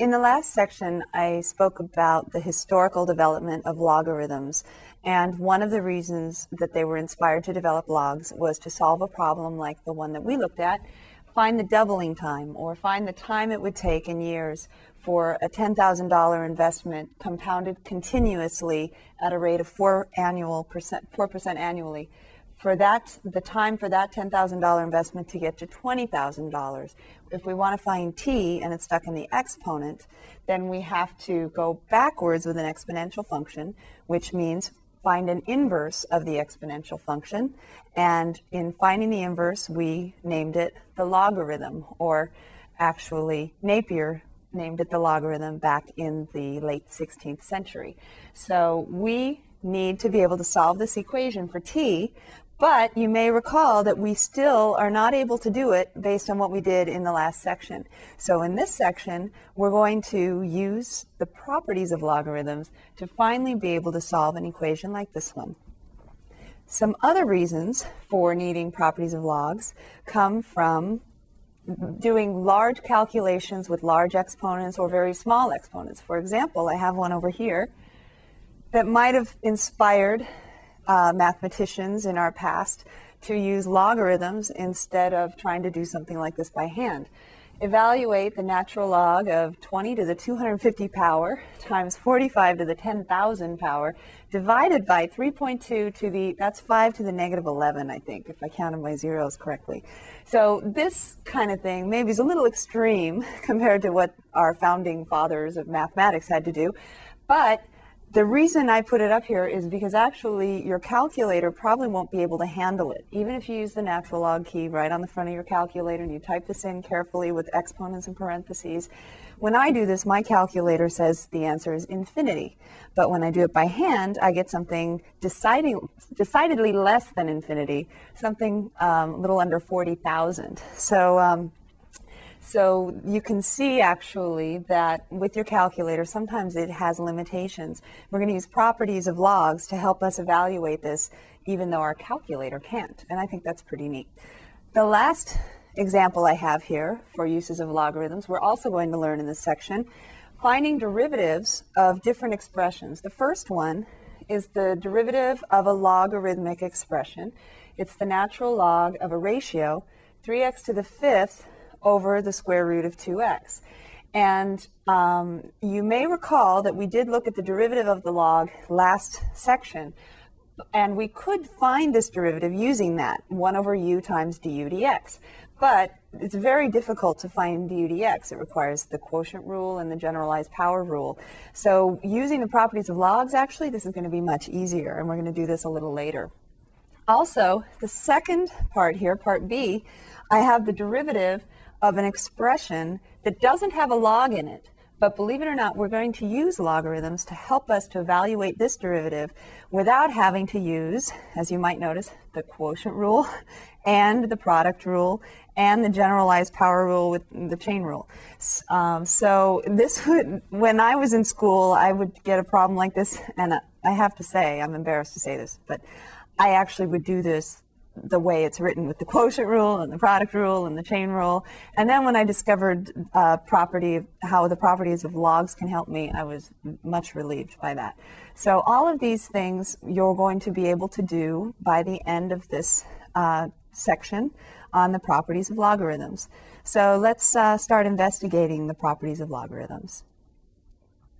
In the last section, I spoke about the historical development of logarithms. And one of the reasons that they were inspired to develop logs was to solve a problem like the one that we looked at, find the doubling time or find the time it would take in years for a $10,000 investment compounded continuously at a rate of 4 annual percent 4% annually for that, the time for that $10,000 investment to get to $20,000. If we want to find t and it's stuck in the exponent, then we have to go backwards with an exponential function, which means find an inverse of the exponential function. And in finding the inverse, we named it the logarithm, or actually Napier named it the logarithm back in the late 16th century. So we need to be able to solve this equation for t but you may recall that we still are not able to do it based on what we did in the last section. So in this section, we're going to use the properties of logarithms to finally be able to solve an equation like this one. Some other reasons for needing properties of logs come from doing large calculations with large exponents or very small exponents. For example, I have one over here that might have inspired uh, mathematicians in our past to use logarithms instead of trying to do something like this by hand. Evaluate the natural log of 20 to the 250 power times 45 to the 10,000 power divided by 3.2 to the, that's 5 to the negative 11, I think, if I counted my zeros correctly. So this kind of thing maybe is a little extreme compared to what our founding fathers of mathematics had to do, but the reason I put it up here is because actually your calculator probably won't be able to handle it. Even if you use the natural log key right on the front of your calculator and you type this in carefully with exponents and parentheses, when I do this, my calculator says the answer is infinity. But when I do it by hand, I get something deciding, decidedly less than infinity, something um, a little under 40,000. So um, so you can see actually that with your calculator, sometimes it has limitations. We're going to use properties of logs to help us evaluate this, even though our calculator can't. And I think that's pretty neat. The last example I have here for uses of logarithms, we're also going to learn in this section, finding derivatives of different expressions. The first one is the derivative of a logarithmic expression. It's the natural log of a ratio, 3x to the fifth over the square root of 2x. And um, you may recall that we did look at the derivative of the log last section, and we could find this derivative using that, 1 over u times du dx. But it's very difficult to find du dx. It requires the quotient rule and the generalized power rule. So using the properties of logs, actually, this is going to be much easier, and we're going to do this a little later. Also, the second part here, part B, I have the derivative of an expression that doesn't have a log in it. But believe it or not, we're going to use logarithms to help us to evaluate this derivative without having to use, as you might notice, the quotient rule and the product rule and the generalized power rule with the chain rule. Um, so this would, when I was in school, I would get a problem like this, and I have to say, I'm embarrassed to say this, but I actually would do this the way it's written with the quotient rule and the product rule and the chain rule. And then when I discovered uh, property, how the properties of logs can help me, I was much relieved by that. So all of these things you're going to be able to do by the end of this uh, section on the properties of logarithms. So let's uh, start investigating the properties of logarithms.